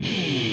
Hmm.